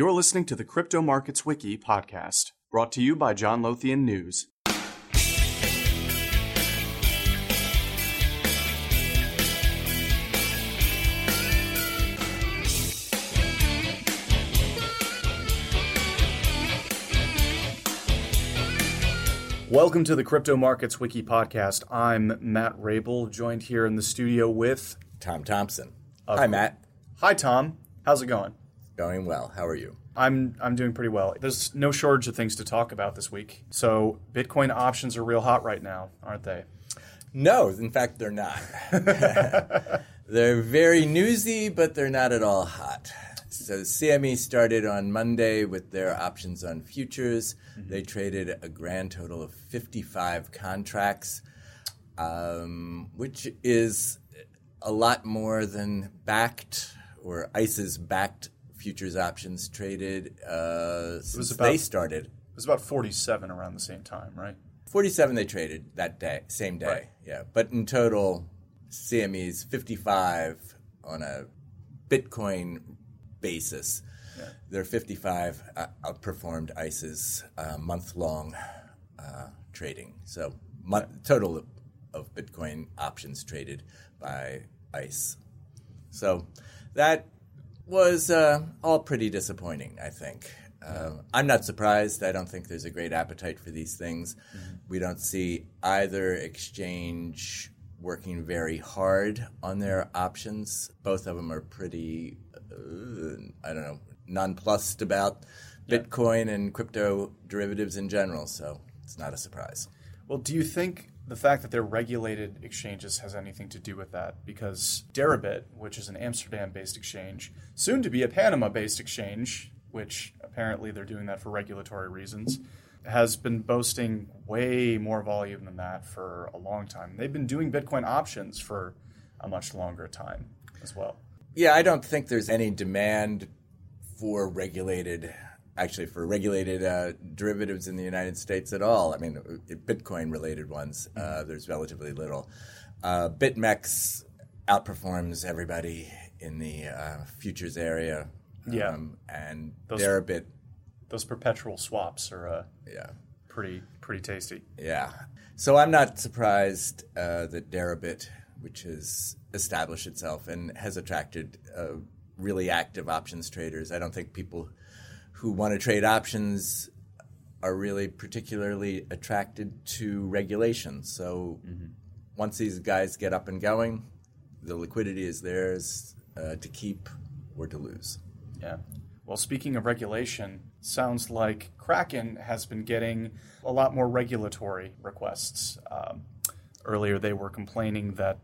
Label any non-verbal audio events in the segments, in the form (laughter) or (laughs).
You're listening to the Crypto Markets Wiki podcast, brought to you by John Lothian News. Welcome to the Crypto Markets Wiki podcast. I'm Matt Rabel, joined here in the studio with Tom Thompson. Hi, Matt. Hi Tom. How's it going? Going well. How are you? I'm I'm doing pretty well. There's no shortage of things to talk about this week. So Bitcoin options are real hot right now, aren't they? No, in fact, they're not. (laughs) they're very newsy, but they're not at all hot. So CME started on Monday with their options on futures. They traded a grand total of 55 contracts, um, which is a lot more than Bakkt or ICE's Bakkt futures options traded uh, since about- they started. It was about 47 around the same time, right? 47 they traded that day, same day. Right. Yeah. But in total, CME's 55 on a Bitcoin basis. Their 55 uh, outperformed ICE's uh, month long uh, trading. So, mon- total of, of Bitcoin options traded by ICE. So, that was uh, all pretty disappointing, I think. Uh, I'm not surprised. I don't think there's a great appetite for these things. We don't see either exchange working very hard on their options. Both of them are pretty, uh, I don't know, nonplussed about Bitcoin and crypto derivatives in general. So it's not a surprise. Well, do you think the fact that they're regulated exchanges has anything to do with that? Because Deribit, which is an Amsterdam-based exchange, soon to be a Panama-based exchange, which apparently they're doing that for regulatory reasons, has been boasting way more volume than that for a long time. They've been doing Bitcoin options for a much longer time as well. Yeah, I don't think there's any demand for regulated, actually for regulated uh, derivatives in the United States at all. I mean, uh, Bitcoin-related ones, uh, there's relatively little. Uh, BitMEX outperforms everybody in the uh, futures area. Yeah. um, and Those- they're a bit, Those perpetual swaps are uh, yeah, pretty pretty tasty. yeah. So I'm not surprised uh, that Deribit, which has established itself and has attracted uh, really active options traders. I don't think people who want to trade options are really particularly attracted to regulation. So once these guys get up and going, the liquidity is theirs uh, to keep or to lose. Yeah. Well, speaking of regulation, sounds like Kraken has been getting a lot more regulatory requests. Um, earlier, they were complaining that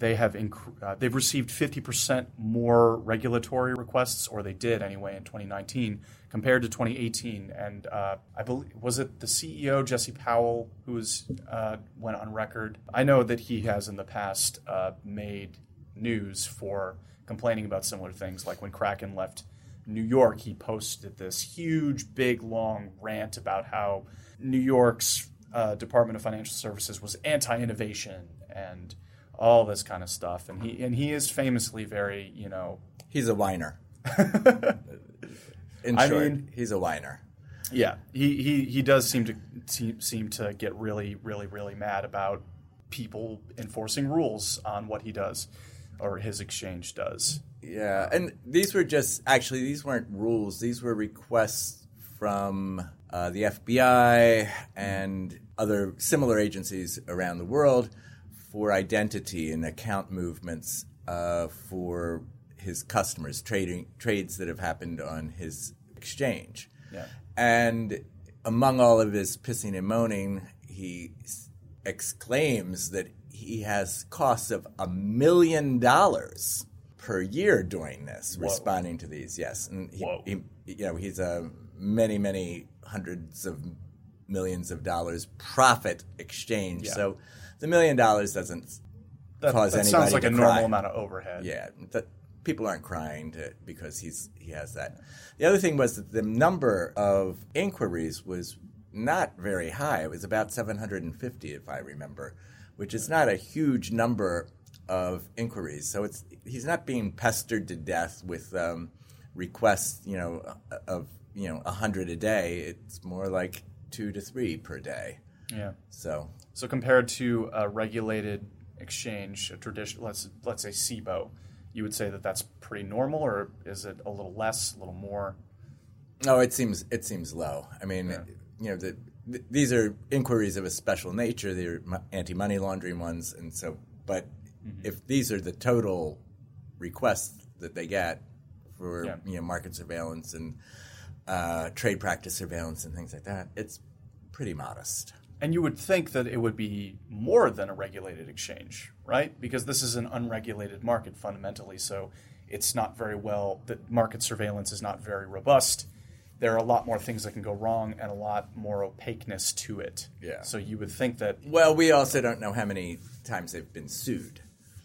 they have inc- uh, they've received 50% more regulatory requests, or they did anyway in 2019 compared to 2018. And uh, I believe was it the CEO Jesse Powell who was uh, went on record. I know that he has in the past uh, made news for complaining about similar things, like when Kraken left New York, he posted this huge, big, long rant about how New York's uh, Department of Financial Services was anti-innovation and all this kind of stuff. And he and he is famously very, you know, He's a whiner. (laughs) In I mean- he's a whiner. yeah, he he he does seem to seem, seem to get really, really, really mad about people enforcing rules on what he does or his exchange does. Yeah, and these were just actually these weren't rules. These were requests from uh, the FBI and other similar agencies around the world for identity and account movements uh, for his customers, trading trades that have happened on his exchange. Yeah. And among all of his pissing and moaning, he s- exclaims that he has costs of a million dollars per year doing this, responding to these. Yes, and he, he you know, he's a many, many hundreds of millions of dollars profit exchange. Yeah. So the million dollars doesn't That, cause that sounds like a cry. normal amount of overhead. Yeah, that people aren't crying to, because he's he has that. The other thing was that the number of inquiries was not very high. It was about 750, if I remember, which is not a huge number of inquiries. So it's he's not being pestered to death with um, requests, you know, of you know a hundred a day, it's more like two to three per day. Yeah. So So compared to a regulated exchange, a tradition, let's let's say Cboe, you would say that that's pretty normal, or is it a little less, a little more? no, it seems it seems low. I mean, you know, the, th- these are inquiries of a special nature. They're mo- anti-money laundering ones, and so. But if these are the total requests that they get for Yeah. you know market surveillance and uh, trade practice surveillance and things like that, it's pretty modest. And you would think that it would be more than a regulated exchange, right? Because this is an unregulated market fundamentally, so it's not very well, the market surveillance is not very robust. There are a lot more things that can go wrong and a lot more opaqueness to it. Yeah. So you would think that, Well, we also don't know how many times they've been sued.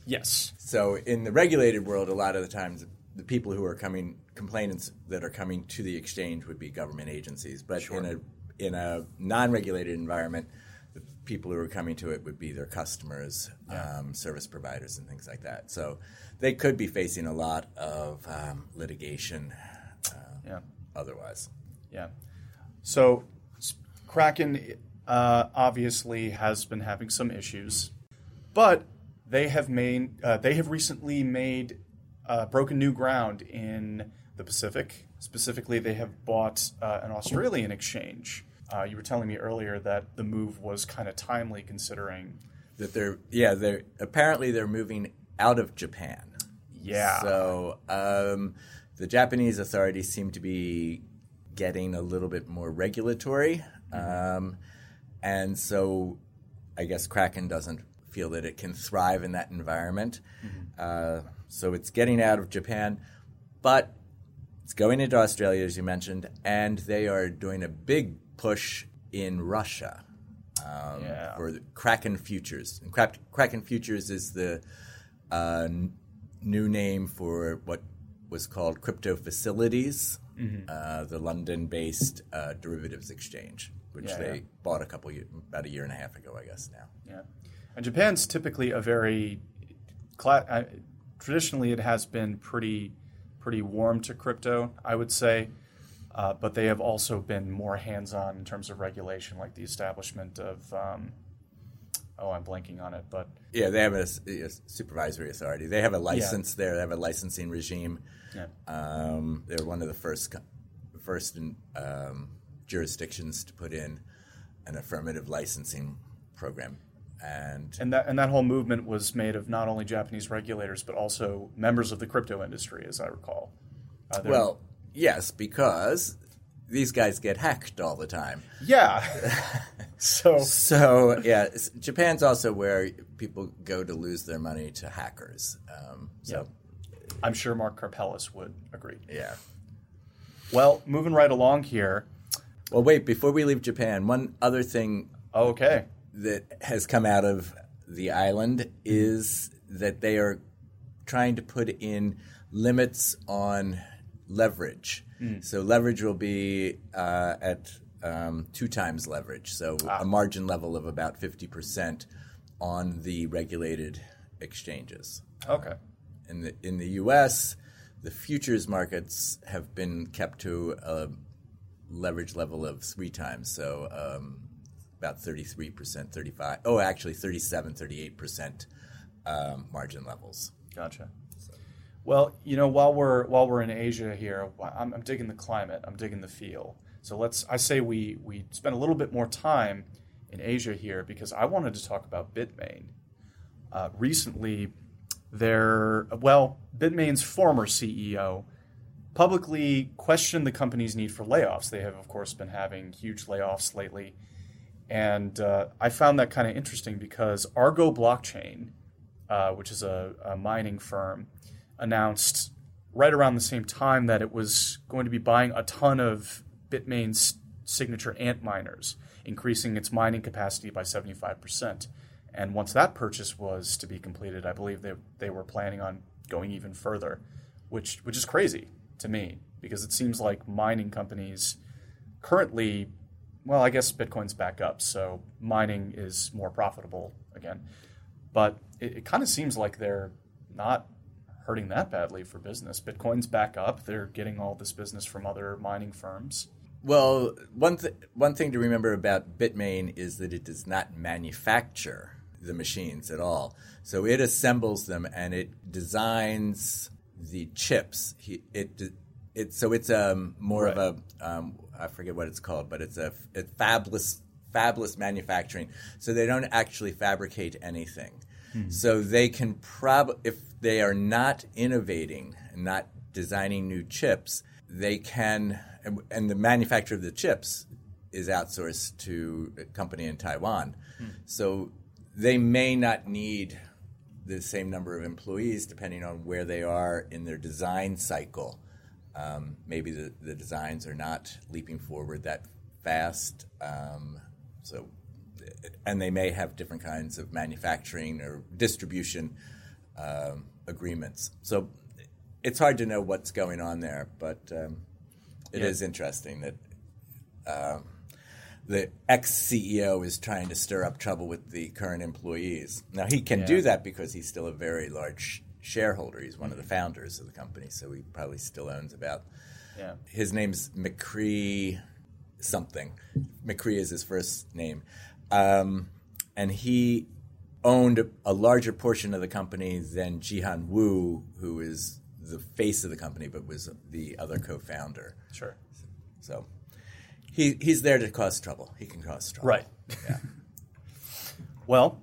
yes, So in the regulated world, a lot of the times the people who are coming complainants that are coming to the exchange would be government agencies, but in a in a non-regulated environment, the people who are coming to it would be their customers, um, service providers, and things like that. So they could be facing a lot of um, litigation uh, yeah. otherwise. Yeah. So Kraken uh, obviously has been having some issues, but they have made uh, they have recently made uh, broken new ground in the Pacific. Specifically, they have bought uh, an Australian exchange. Uh, you were telling me earlier that the move was kind of timely, considering. That they're yeah they're apparently they're moving out of Japan. Yeah. So um, the Japanese authorities seem to be getting a little bit more regulatory, um, and so I guess Kraken doesn't feel that it can thrive in that environment. Uh, so it's getting out of Japan, but it's going into Australia, as you mentioned, and they are doing a big push in Russia um, Yeah. for the Kraken Futures. And Krak- Kraken Futures is the uh, n- new name for what was called Crypto Facilities, uh, the London-based uh, derivatives exchange, which Yeah, they yeah. bought a couple year, about a year and a half ago, I guess now. Yeah, and Japan's typically a very cla- uh, traditionally it has been pretty pretty warm to crypto, I would say, uh, but they have also been more hands on in terms of regulation, like the establishment of. Um, oh, I'm blanking on it, but Yeah, they have a supervisory authority. They have a license there. They have a licensing regime. yeah, Um, they're one of the first first in, um, jurisdictions to put in an affirmative licensing program, and and that and that whole movement was made of not only Japanese regulators but also members of the crypto industry, as I recall. Uh, well, yes, because these guys get hacked all the time. yeah. (laughs) so So yeah, Japan's also where people go to lose their money to hackers. Um, so I'm sure Mark Karpelès would agree. yeah. Well, moving right along here. Well, wait. Before we leave Japan, one other thing Okay. That has come out of the island is that they are trying to put in limits on leverage. So leverage will be uh, at um, two times leverage, so a margin level of about fifty percent on the regulated exchanges. Okay. In the in the U.S., the futures markets have been kept to a leverage level of three times, so um, about 33%, 35, oh, actually 37, 38% um, margin levels. Gotcha. Well, you know, while we're while we're in Asia here, I'm, I'm digging the climate. I'm digging the feel. So let's. I say we we spend a little bit more time in Asia here because I wanted to talk about Bitmain. Uh, recently, their well, Bitmain's former CEO publicly questioned the company's need for layoffs. They have, of course, been having huge layoffs lately. And uh, I found that kind of interesting because Argo Blockchain, uh, which is a, a mining firm, announced right around the same time that it was going to be buying a ton of Bitmain's signature ant miners, increasing its mining capacity by 75%. And once that purchase was to be completed, I believe they, they were planning on going even further, which, which is crazy to me because it seems like mining companies currently, well, I guess Bitcoin's back up, so mining is more profitable again. But it, it kind of seems like they're not hurting that badly for business. Bitcoin's back up. They're getting all this business from other mining firms. Well, one th- one thing to remember about Bitmain is that it does not manufacture the machines at all. So it assembles them and it designs the chips. It so it's um, more Right. of a um, I forget what it's called, but it's a, a fabless fabless manufacturing. So they don't actually fabricate anything. So they can prob if they are not innovating, not designing new chips, they can and, and the manufacture of the chips is outsourced to a company in Taiwan. So they may not need the same number of employees depending on where they are in their design cycle. Um, maybe the, the designs are not leaping forward that fast. Um, so, and they may have different kinds of manufacturing or distribution um, agreements. So, it's hard to know what's going on there, but um, it is Yeah. interesting that um, the ex CEO is trying to stir up trouble with the current employees. Now he can Yeah. do that because he's still a very large shareholder. He's one of the founders of the company, so he probably still owns about. Yeah. His name's Micree something. Micree is his first name, um, and he owned a larger portion of the company than Jihan Wu, who is the face of the company, but was the other co-founder. Sure. So he he's there to cause trouble. He can cause trouble. Right. Yeah. (laughs) Well,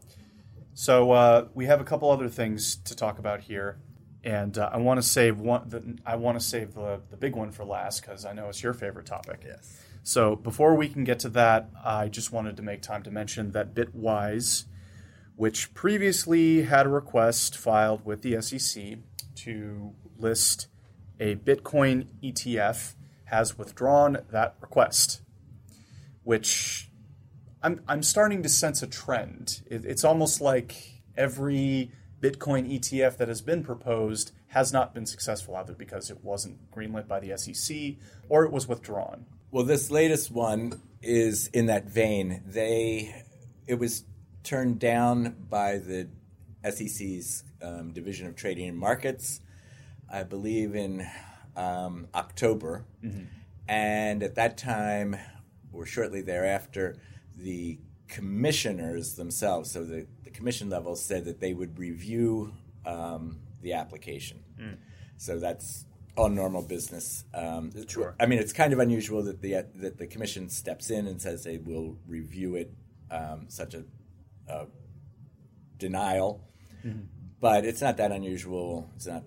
so uh, we have a couple other things to talk about here, and uh, I want to save one. The, I want to save the the big one for last because I know it's your favorite topic. yes. So before we can get to that, I just wanted to make time to mention that Bitwise, which previously had a request filed with the SEC to list a Bitcoin ETF, has withdrawn that request, which I'm, I'm starting to sense a trend. It, it's almost like every Bitcoin ETF that has been proposed has not been successful, either because it wasn't greenlit by the SEC or it was withdrawn. Well, this latest one is in that vein. They it was turned down by the SEC's um, Division of Trading and Markets, I believe in um, October, and at that time or shortly thereafter, the commissioners themselves, so the, the commission level, said that they would review um, the application. So that's all normal business. Um, Sure. I mean, it's kind of unusual that the that the commission steps in and says they will review it, um, such a, a denial. But it's not that unusual. It's not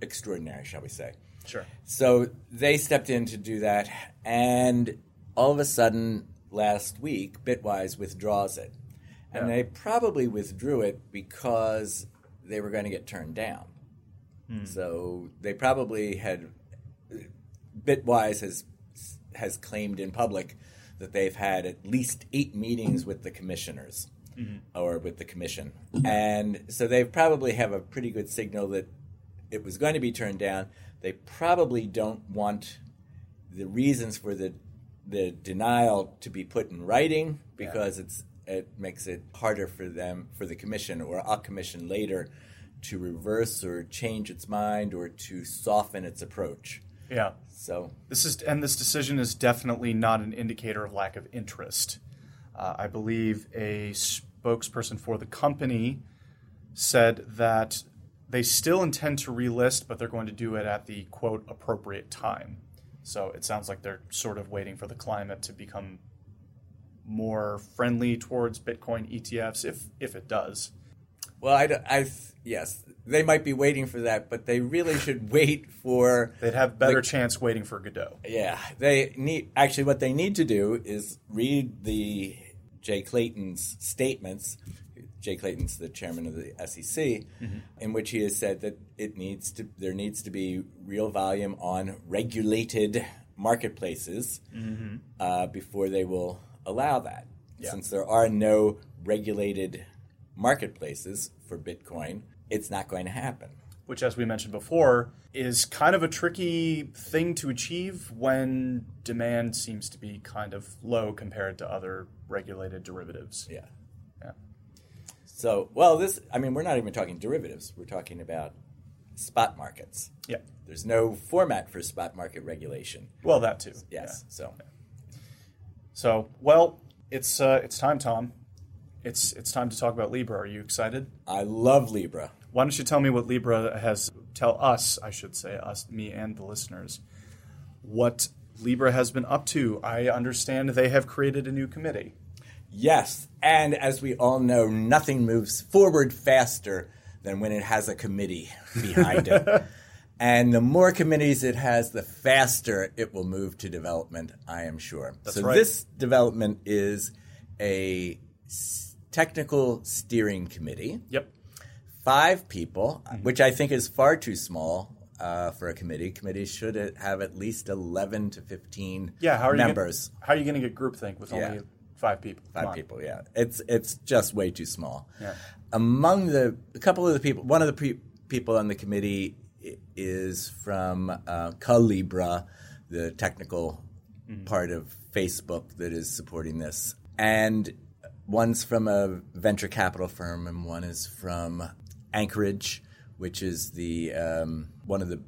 extraordinary, shall we say? Sure. So they stepped in to do that, and all of a sudden, last week, Bitwise withdraws it. And Yeah. they probably withdrew it because they were going to get turned down. Hmm. So they probably had. Bitwise has has claimed in public that they've had at least eight meetings with the commissioners mm-hmm. or with the commission, and so they probably have a pretty good signal that it was going to be turned down. They probably don't want the reasons for the the denial to be put in writing because it's it makes it harder for them for the commission or a commission later to reverse or change its mind or to soften its approach. Yeah. So This is and this decision is definitely not an indicator of lack of interest. Uh, I believe a spokesperson for the company said that they still intend to relist, but they're going to do it at the quote appropriate time. So it sounds like they're sort of waiting for the climate to become more friendly towards Bitcoin ETFs, if if it does. well, I, I yes, they might be waiting for that, but they really should (laughs) wait for They'd have better the- chance waiting for Godot. Yeah, they need actually what they need to do is read the Jay Clayton's statements. Jay Clayton's the chairman of the SEC, in which he has said that it needs to there needs to be real volume on regulated marketplaces uh, before they will allow that. Yeah. Since there are no regulated marketplaces for Bitcoin, it's not going to happen. which, as we mentioned before, is kind of a tricky thing to achieve when demand seems to be kind of low compared to other regulated derivatives. Yeah. So, well, this, I mean, we're not even talking derivatives. We're talking about spot markets. Yeah. There's no format for spot market regulation. Well, that too. Yes. Yeah. So So, well, it's uh, it's time, Tom. It's it's time to talk about Libra. Are you excited? I love Libra. Why don't you tell me what Libra has tell us, I should say, us, me and the listeners, what Libra has been up to. I understand they have created a new committee. Yes, and as we all know, nothing moves forward faster than when it has a committee behind it. (laughs) And the more committees it has, the faster it will move to development, I am sure. so right. this development is a s- technical steering committee. Yep. Five people, Mm-hmm. which I think is far too small uh, for a committee. Committees should have at least 11 to 15 Yeah. How are you. Gonna, how are you going to get groupthink with Yeah. Five people? Five people, yeah. It's it's just way too small. Yeah. Among the a couple of the people, one of the pre- people on the committee is from uh, Calibra, the technical part of Facebook that is supporting this, and one's from a venture capital firm, and one is from Anchorage, which is the um, one of the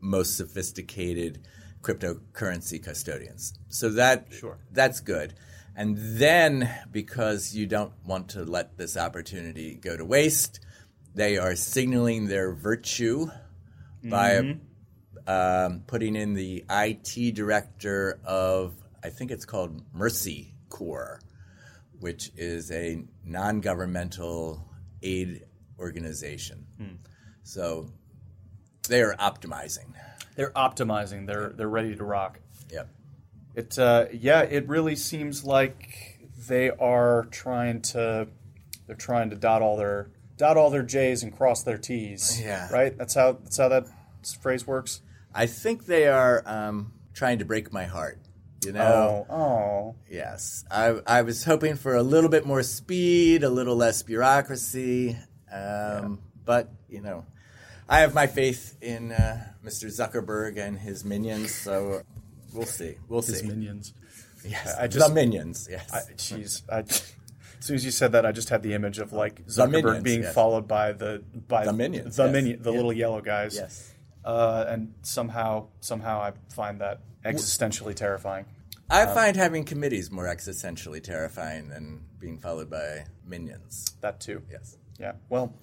most sophisticated cryptocurrency custodians. So that Sure. that's good. And then, because you don't want to let this opportunity go to waste, they are signaling their virtue by um, putting in the IT director of, I think it's called Mercy Corps, which is a non governmental aid organization. So they are optimizing. They're optimizing. They're they're ready to rock. Yep. It uh, yeah, it really seems like they are trying to they're trying to dot all their dot all their J's and cross their T's. Yeah. Right? That's how that's how that phrase works. I think they are um, trying to break my heart. You know? Oh, oh. Yes. I, I was hoping for a little bit more speed, a little less bureaucracy. Um, But, you know, I have my faith in uh, Mr. Zuckerberg and his minions, so we'll see. We'll His see. minions. Yes. I just- the minions, yes. I, jeez, I, as soon as you said that, I just had the image of like Zuckerberg minions, being yes. followed by the by The minions, the yes. minion, the little yellow guys. yes. Uh, and somehow, somehow, I find that existentially terrifying. I Um, find having committees more existentially terrifying than being followed by minions. That too. Yes. Yeah. Well,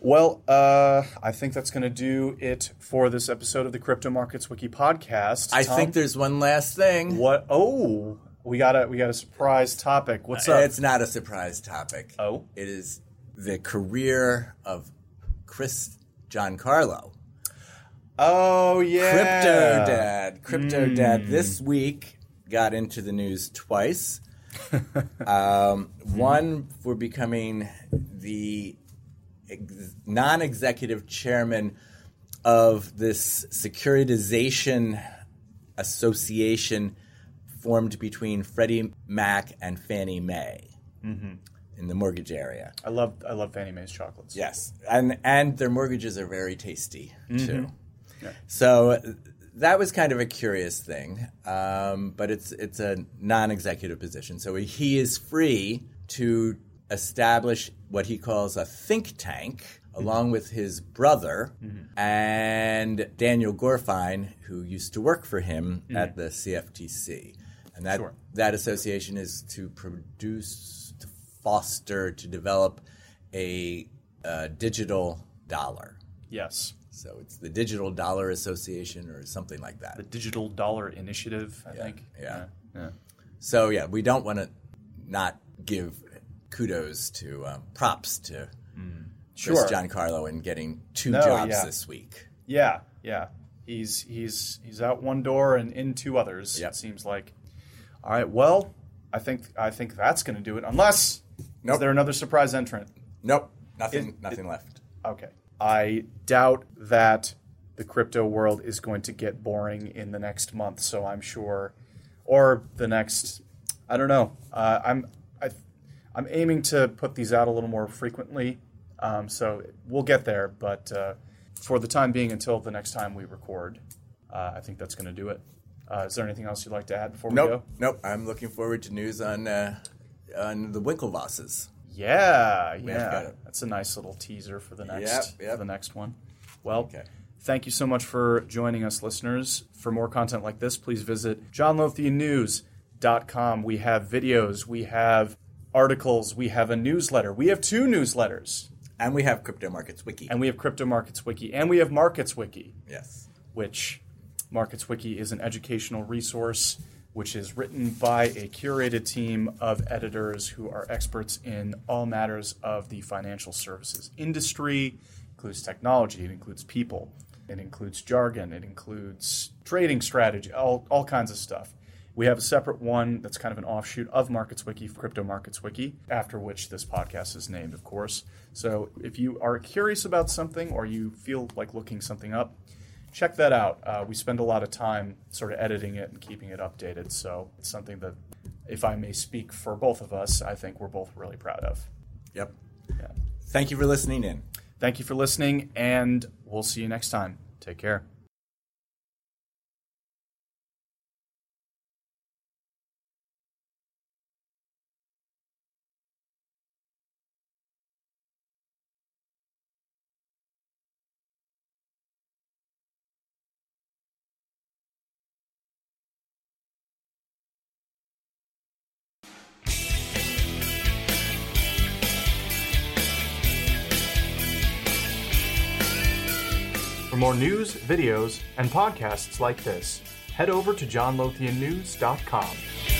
well, uh, I think that's going to do it for this episode of the Crypto Markets Wiki podcast. I Tom, think there's one last thing. what? Oh, we got a we got a surprise topic. What's up? It's not a surprise topic. Oh? It is the career of Chris Giancarlo. oh yeah, Crypto Dad. Crypto Hmm. Dad this week got into the news twice. (laughs) um, one for becoming the non executive chairman of this securitization association formed between Freddie Mac and Fannie Mae in the mortgage area. I love I love Fannie Mae's chocolates. Yes, and and their mortgages are very tasty Mm-hmm. too. So uh, that was kind of a curious thing, um, but it's it's a non-executive position, so he is free to establish what he calls a think tank. Mm-hmm. Along with his brother and Daniel Gorfine, who used to work for him at the CFTC, and that Mm-hmm. Sure. that association is to produce, to foster, to develop a uh, digital dollar. Yes. So it's the Digital Dollar Association or something like that. The Digital Dollar Initiative. I think. yeah. yeah. So yeah, we don't want to not give kudos to um, props to Chris Sure. Giancarlo in getting two No, jobs yeah. this week. Yeah, yeah. He's he's he's out one door and in two others. Yep. It seems like. All right. Well, I think I think that's going to do it. Unless Nope. is there another surprise entrant? Nope, nothing, It- nothing left. Okay. I doubt that the crypto world is going to get boring in the next month. So I'm sure, or the next. I don't know. Uh, I'm I'm aiming to put these out a little more frequently. Um, so we'll get there, but uh, for the time being, until the next time we record, uh, I think that's going to do it. Uh, is there anything else you'd like to add before we Nope, go? nope. I'm looking forward to news on uh, on the Winklevosses. Yeah, yeah. That's a nice little teaser for the next Yep, yep. for the next one. Well, Okay. thank you so much for joining us, listeners. For more content like this, please visit johnlothiannews.com. We have videos, we have articles, we have a newsletter. We have two newsletters, And we have Crypto Markets Wiki. and we have Crypto Markets Wiki, and we have Markets Wiki. yes. which Markets Wiki is an educational resource which is written by a curated team of editors who are experts in all matters of the financial services industry. It includes technology, it includes people, it includes jargon, it includes trading strategy, all, all kinds of stuff. We have a separate one that's kind of an offshoot of Markets Wiki, Crypto Markets Wiki, after which this podcast is named, of course. So if you are curious about something or you feel like looking something up, check that out. Uh, we spend a lot of time sort of editing it and keeping it updated. So it's something that, if I may speak for both of us, I think we're both really proud of. Yep. Yeah. Thank you for listening in. Thank you for listening, and we'll see you next time. Take care. For more news, videos, and podcasts like this, head over to johnlothiannews.com.